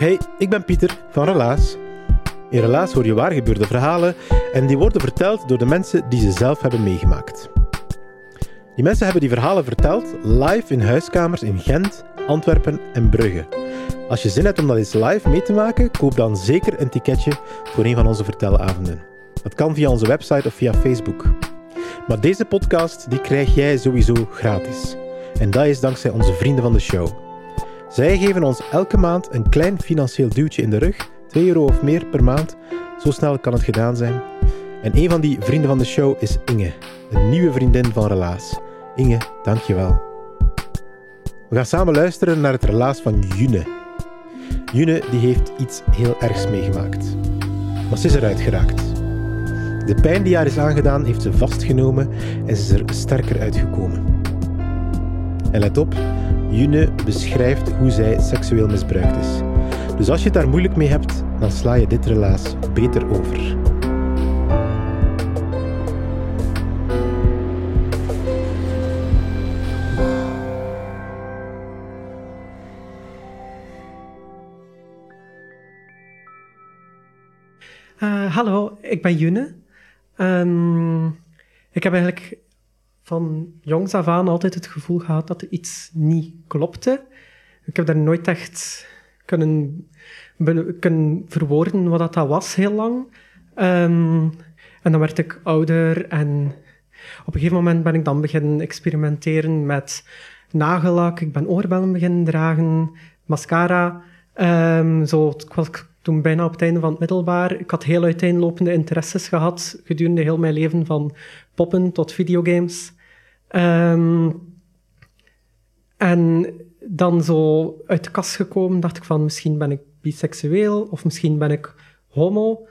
Hey, ik ben Pieter van Relaas. In Relaas hoor je waargebeurde verhalen en die worden verteld door de mensen die ze zelf hebben meegemaakt. Die mensen hebben die verhalen verteld live in huiskamers in Gent, Antwerpen en Brugge. Als je zin hebt om dat eens live mee te maken, koop dan zeker een ticketje voor een van onze vertelavonden. Dat kan via onze website of via Facebook. Maar deze podcast die krijg jij sowieso gratis. En dat is dankzij onze vrienden van de show. Zij geven ons elke maand een klein financieel duwtje in de rug, 2 euro of meer per maand. Zo snel kan het gedaan zijn. En een van die vrienden van de show is Inge, een nieuwe vriendin van Relaas. Inge, dankjewel. We gaan samen luisteren naar het relaas van June. June die heeft iets heel ergs meegemaakt. Maar ze is eruit geraakt. De pijn die haar is aangedaan heeft ze vastgenomen en ze is er sterker uitgekomen. En let op, June beschrijft hoe zij seksueel misbruikt is. Dus als je het daar moeilijk mee hebt, dan sla je dit relaas beter over. Uh, hallo, ik ben June. Um, ik heb eigenlijk van jongs af aan altijd het gevoel gehad dat er iets niet klopte. Ik heb daar nooit echt kunnen, kunnen verwoorden wat dat was heel lang. Um, en dan werd ik ouder en op een gegeven moment ben ik dan beginnen experimenteren met nagellak. Ik ben oorbellen beginnen dragen, mascara. Um, zo, ik was toen bijna op het einde van het middelbaar. Ik had heel uiteenlopende interesses gehad gedurende heel mijn leven, van poppen tot videogames. Um, en dan zo uit de kast gekomen, dacht ik van misschien ben ik biseksueel of misschien ben ik homo.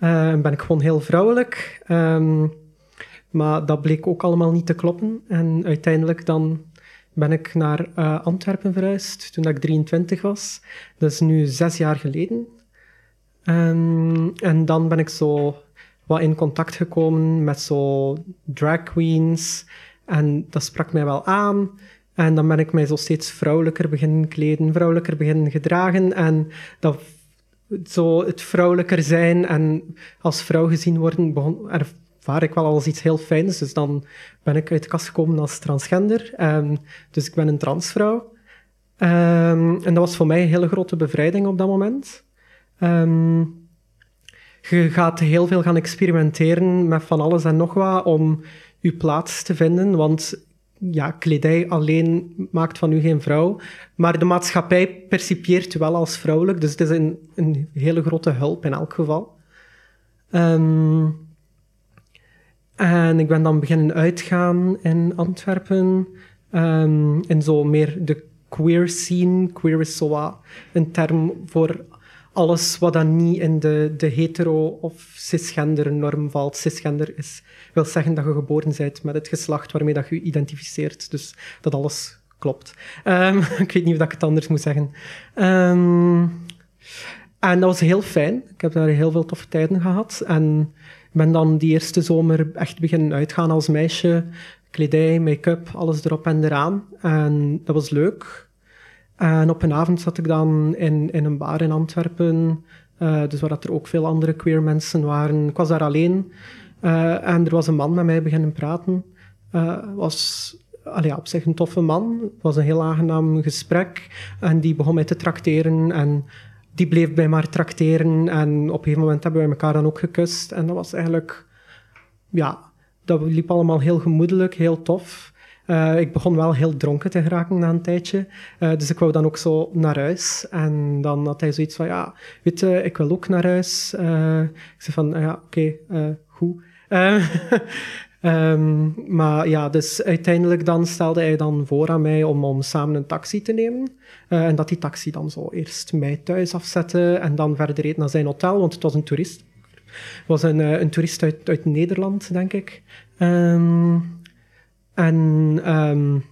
Uh, ben ik gewoon heel vrouwelijk. Um, maar dat bleek ook allemaal niet te kloppen. En uiteindelijk dan ben ik naar uh, Antwerpen verhuisd toen ik 23 was. Dat is nu zes jaar geleden. En dan ben ik zo wat in contact gekomen met zo drag queens en dat sprak mij wel aan. En dan ben ik mij zo steeds vrouwelijker beginnen kleden, vrouwelijker beginnen gedragen. En dat, zo het vrouwelijker zijn en als vrouw gezien worden, ervaar ik wel als iets heel fijns. Dus dan ben ik uit de kast gekomen als transgender. Um, dus ik ben een transvrouw. Um, en dat was voor mij een hele grote bevrijding op dat moment. Um, je gaat heel veel gaan experimenteren met van alles en nog wat om uw plaats te vinden. Want ja, kledij alleen maakt van u geen vrouw. Maar de maatschappij percipieert u wel als vrouwelijk. Dus het is een, een hele grote hulp in elk geval. Um, en ik ben dan beginnen uitgaan in Antwerpen. Um, in zo meer de queer scene. Queer is zo een term voor alles wat dan niet in de, de hetero- of cisgender norm valt. Cisgender is, wil zeggen dat je geboren bent met het geslacht waarmee dat je je identificeert. Dus dat alles klopt. Um, ik weet niet of ik het anders moet zeggen. Um, en dat was heel fijn. Ik heb daar heel veel toffe tijden gehad. En ben dan die eerste zomer echt beginnen uitgaan als meisje. Kledij, make-up, alles erop en eraan. En dat was leuk. En op een avond zat ik dan in, in een bar in Antwerpen, uh, dus waar dat er ook veel andere queer mensen waren. Ik was daar alleen uh, en er was een man met mij beginnen praten. Uh, was allee, op zich een toffe man. Het was een heel aangenaam gesprek en die begon mij te trakteren en die bleef bij mij trakteren en op een gegeven moment hebben wij elkaar dan ook gekust en dat was eigenlijk, ja, dat liep allemaal heel gemoedelijk, heel tof. Uh, ik begon wel heel dronken te geraken na een tijdje. Uh, dus ik wou dan ook zo naar huis. En dan had hij zoiets van, ja, weet je, ik wil ook naar huis. Uh, ik zei van, ja, oké, goed. Um, maar ja, dus uiteindelijk dan stelde hij dan voor aan mij om, om samen een taxi te nemen. En dat die taxi dan zo eerst mij thuis afzette en dan verder reed naar zijn hotel, want het was een toerist. Het was een, een toerist uit, Nederland, denk ik. Um, en um,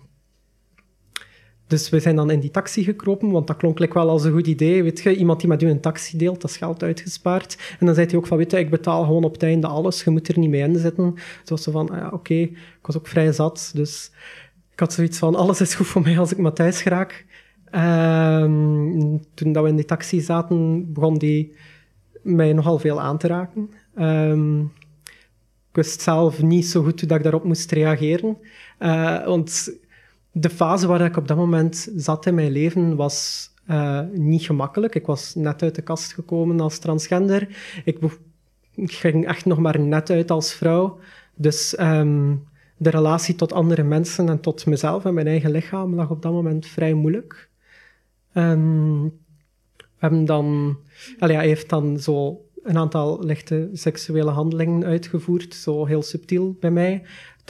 dus we zijn dan in die taxi gekropen, want dat klonk wel als een goed idee. Weet je, iemand die met u een taxi deelt, dat is geld uitgespaard. En dan zei hij ook van, weet je, ik betaal gewoon op het einde alles, je moet er niet mee in zitten. Dus was ze van, ah ja, oké, okay. ik was ook vrij zat, dus ik had zoiets van, alles is goed voor mij als ik maar thuis raak. Um, toen dat we in die taxi zaten, begon die mij nogal veel aan te raken. Um, ik wist zelf niet zo goed hoe dat ik daarop moest reageren. Uh, want de fase waar ik op dat moment zat in mijn leven was uh, niet gemakkelijk. Ik was net uit de kast gekomen als transgender. Ik, ging echt nog maar net uit als vrouw. Dus um, de relatie tot andere mensen en tot mezelf en mijn eigen lichaam lag op dat moment vrij moeilijk. Um, we hebben dan... Allee, hij heeft dan zo een aantal lichte seksuele handelingen uitgevoerd, zo heel subtiel bij mij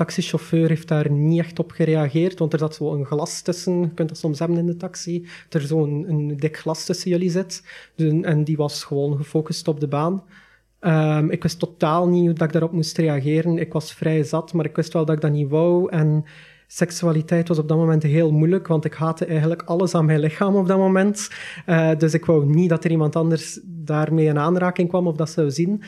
taxichauffeur heeft daar niet echt op gereageerd, want er zat zo een glas tussen. Je kunt dat soms hebben in de taxi. Dat er zo'n een, dik glas tussen jullie zit. Dus, en die was gewoon gefocust op de baan. Um, ik wist totaal niet hoe dat ik daarop moest reageren. Ik was vrij zat, maar ik wist wel dat ik dat niet wou. En seksualiteit was op dat moment heel moeilijk, want ik haatte eigenlijk alles aan mijn lichaam op dat moment. Uh, dus ik wou niet dat er iemand anders daarmee in aanraking kwam of dat zou zien.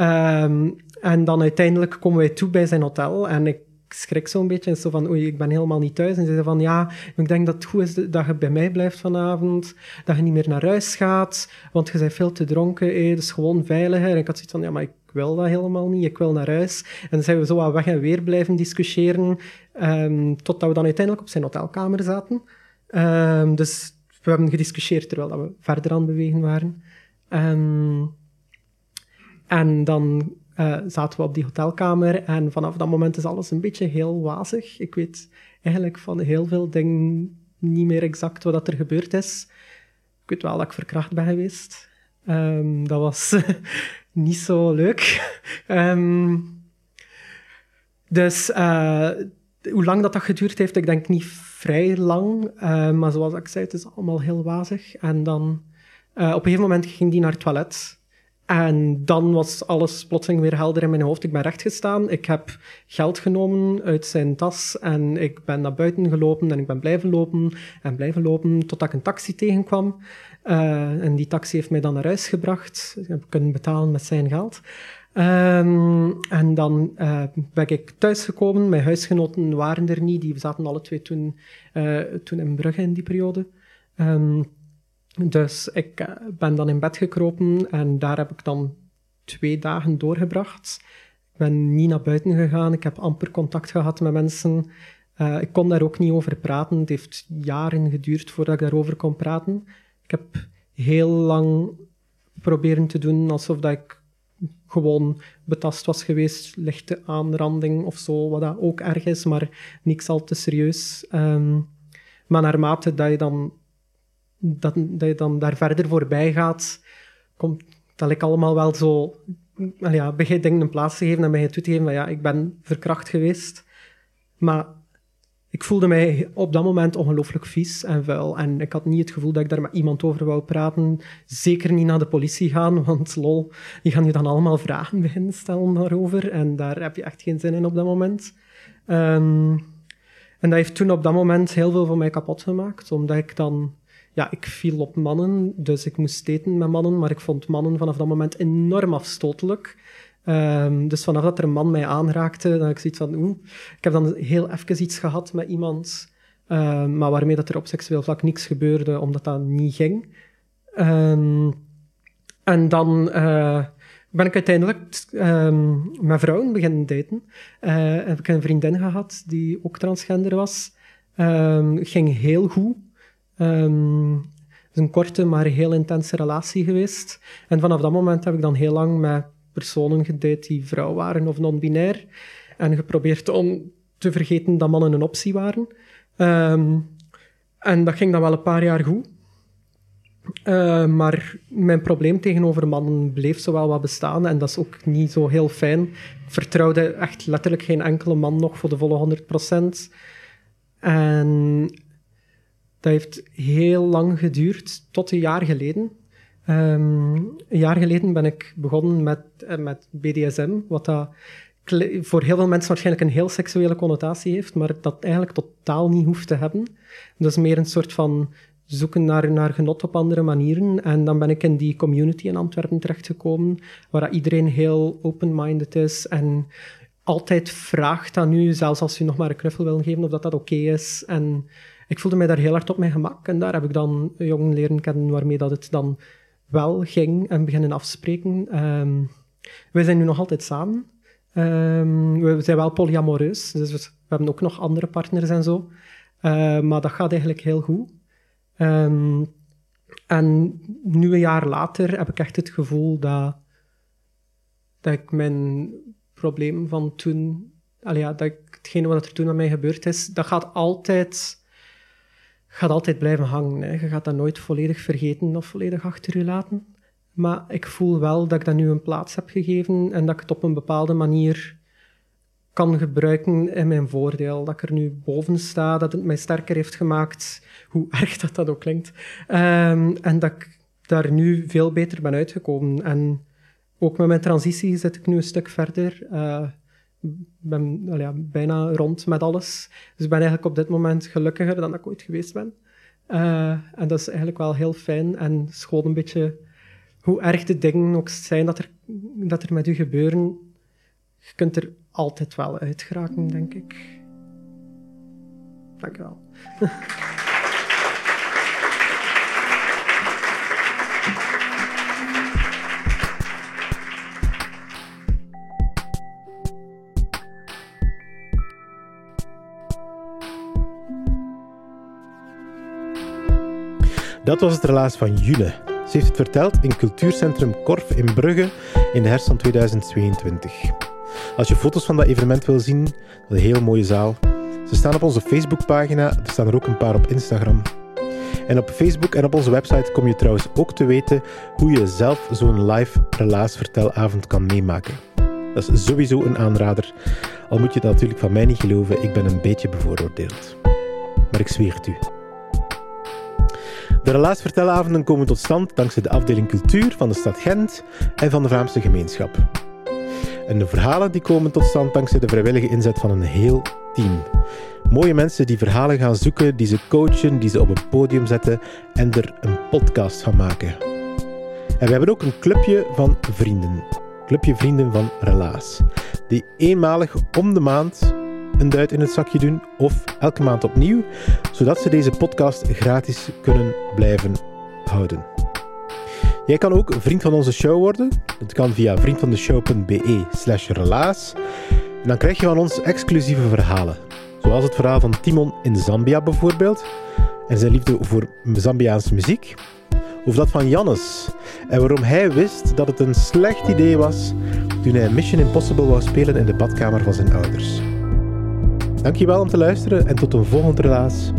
Um, en dan uiteindelijk komen wij toe bij zijn hotel en ik schrik zo'n beetje en zo van, oei, ik ben helemaal niet thuis. En ze zei van, ja, ik denk dat het goed is dat je bij mij blijft vanavond, dat je niet meer naar huis gaat, want je bent veel te dronken, eh, is gewoon veiliger. En ik had zoiets van, ja, maar ik wil dat helemaal niet, ik wil naar huis. En dan zijn we zo aan weg en weer blijven discussiëren, um, totdat we dan uiteindelijk op zijn hotelkamer zaten. Um, dus we hebben gediscussieerd terwijl we verder aan het bewegen waren. Um, en dan uh, zaten we op die hotelkamer en vanaf dat moment is alles een beetje heel wazig. Ik weet eigenlijk van heel veel dingen niet meer exact wat er gebeurd is. Ik weet wel dat ik verkracht ben geweest. Um, dat was niet zo leuk. um, dus uh, hoe lang dat, dat geduurd heeft, ik denk niet vrij lang. Uh, maar zoals ik zei, het is allemaal heel wazig. En dan op een gegeven moment ging die naar het toilet. En dan was alles plotseling weer helder in mijn hoofd. Ik ben rechtgestaan. Ik heb geld genomen uit zijn tas en ik ben naar buiten gelopen en ik ben blijven lopen en blijven lopen totdat ik een taxi tegenkwam. Uh, en die taxi heeft mij dan naar huis gebracht. Ik heb kunnen betalen met zijn geld. Um, en dan uh, ben ik thuisgekomen. Mijn huisgenoten waren er niet. Die zaten alle twee toen, uh, toen in Brugge in die periode. Um, dus ik eh, ben dan in bed gekropen en daar heb ik dan twee dagen doorgebracht. Ik ben niet naar buiten gegaan, ik heb amper contact gehad met mensen. Ik kon daar ook niet over praten. Het heeft jaren geduurd voordat ik daarover kon praten. Ik heb heel lang proberen te doen alsof dat ik gewoon betast was geweest, lichte aanranding of zo, wat dat ook erg is, maar niks al te serieus. Um, maar naarmate dat je dan dat, dat je dan daar verder voorbij gaat, komt dat ik allemaal wel zo... Ja, begin dingen een plaats te geven en begin toe te geven van ja, ik ben verkracht geweest. Maar ik voelde mij op dat moment ongelooflijk vies en vuil. En ik had niet het gevoel dat ik daar met iemand over wou praten. Zeker niet naar de politie gaan, want lol, die gaan je dan allemaal vragen beginnen stellen daarover. En daar heb je echt geen zin in op dat moment. Um, en dat heeft toen op dat moment heel veel van mij kapot gemaakt, omdat ik dan ja, ik viel op mannen, dus ik moest daten met mannen, maar ik vond mannen vanaf dat moment enorm afstotelijk. Um, dus vanaf dat er een man mij aanraakte, dan ik zoiets van, oeh, ik heb dan heel even iets gehad met iemand, um, maar waarmee dat er op seksueel vlak niks gebeurde, omdat dat niet ging. Um, en dan uh, ben ik uiteindelijk met vrouwen beginnen daten. Uh, heb ik een vriendin gehad die ook transgender was. ging heel goed. Een korte, maar heel intense relatie geweest. En vanaf dat moment heb ik dan heel lang met personen gedate die vrouw waren of non-binair. En geprobeerd om te vergeten dat mannen een optie waren. Ehm, en dat ging dan wel een paar jaar goed. Uh, maar mijn probleem tegenover mannen bleef zowel wat bestaan en dat is ook niet zo heel fijn. Ik vertrouwde echt letterlijk geen enkele man nog voor de volle 100%. En dat heeft heel lang geduurd, tot een jaar geleden. Um, een jaar geleden ben ik begonnen met, eh, met BDSM, wat dat voor heel veel mensen waarschijnlijk een heel seksuele connotatie heeft, maar dat eigenlijk totaal niet hoeft te hebben. Dat is meer een soort van zoeken naar, naar genot op andere manieren. En dan ben ik in die community in Antwerpen terechtgekomen, waar iedereen heel open-minded is en altijd vraagt aan u, zelfs als u nog maar een knuffel wil geven, of dat dat oké is. En ik voelde mij daar heel hard op mijn gemak. En daar heb ik dan jongen leren kennen waarmee dat het dan wel ging en beginnen afspreken. Um, wij zijn nu nog altijd samen. Um, we zijn wel polyamoreus, dus we hebben ook nog andere partners en zo. Uh, maar dat gaat eigenlijk heel goed. Um, en nu een jaar later heb ik echt het gevoel dat, dat ik mijn probleem van toen, ja, dat ik, hetgene wat er toen met mij gebeurd is, dat gaat altijd, gaat altijd blijven hangen. Hè. Je gaat dat nooit volledig vergeten of volledig achter je laten. Maar ik voel wel dat ik dat nu een plaats heb gegeven en dat ik het op een bepaalde manier kan gebruiken in mijn voordeel. Dat ik er nu boven sta, dat het mij sterker heeft gemaakt, hoe erg dat dat ook klinkt. Um, en dat ik daar nu veel beter ben uitgekomen. En ook met mijn transitie zit ik nu een stuk verder. Uh, ben ja, bijna rond met alles. Dus ik ben eigenlijk op dit moment gelukkiger dan ik ooit geweest ben. Uh, en dat is eigenlijk wel heel fijn en schoon een beetje hoe erg de dingen ook zijn dat er, dat er met u gebeuren. Je kunt er altijd wel uit geraken, denk ik. Dank je wel. Dat was het relaas van Jule. Ze heeft het verteld in cultuurcentrum Korf in Brugge in de herfst van 2022. Als je foto's van dat evenement wil zien, dat een heel mooie zaal. Ze staan op onze Facebookpagina, er staan er ook een paar op Instagram. En op Facebook en op onze website kom je trouwens ook te weten hoe je zelf zo'n live relaasvertelavond kan meemaken. Dat is sowieso een aanrader, al moet je dat natuurlijk van mij niet geloven, ik ben een beetje bevooroordeeld. Maar ik zweer het u. De relaasvertelavonden komen tot stand dankzij de afdeling cultuur van de stad Gent en van de Vlaamse gemeenschap. En de verhalen die komen tot stand dankzij de vrijwillige inzet van een heel team. Mooie mensen die verhalen gaan zoeken, die ze coachen, die ze op een podium zetten en er een podcast van maken. En we hebben ook een clubje van vrienden. Clubje Vrienden van Relaas. Die eenmalig om de maand een duit in het zakje doen of elke maand opnieuw, zodat ze deze podcast gratis kunnen blijven houden. Jij kan ook vriend van onze show worden. Dat kan via vriendvandeshow.be slash relaas. En dan krijg je van ons exclusieve verhalen. Zoals het verhaal van Timon in Zambia bijvoorbeeld. En zijn liefde voor Zambiaanse muziek. Of dat van Jannes. En waarom hij wist dat het een slecht idee was toen hij Mission Impossible wou spelen in de badkamer van zijn ouders. Dankjewel om te luisteren en tot een volgende relaas.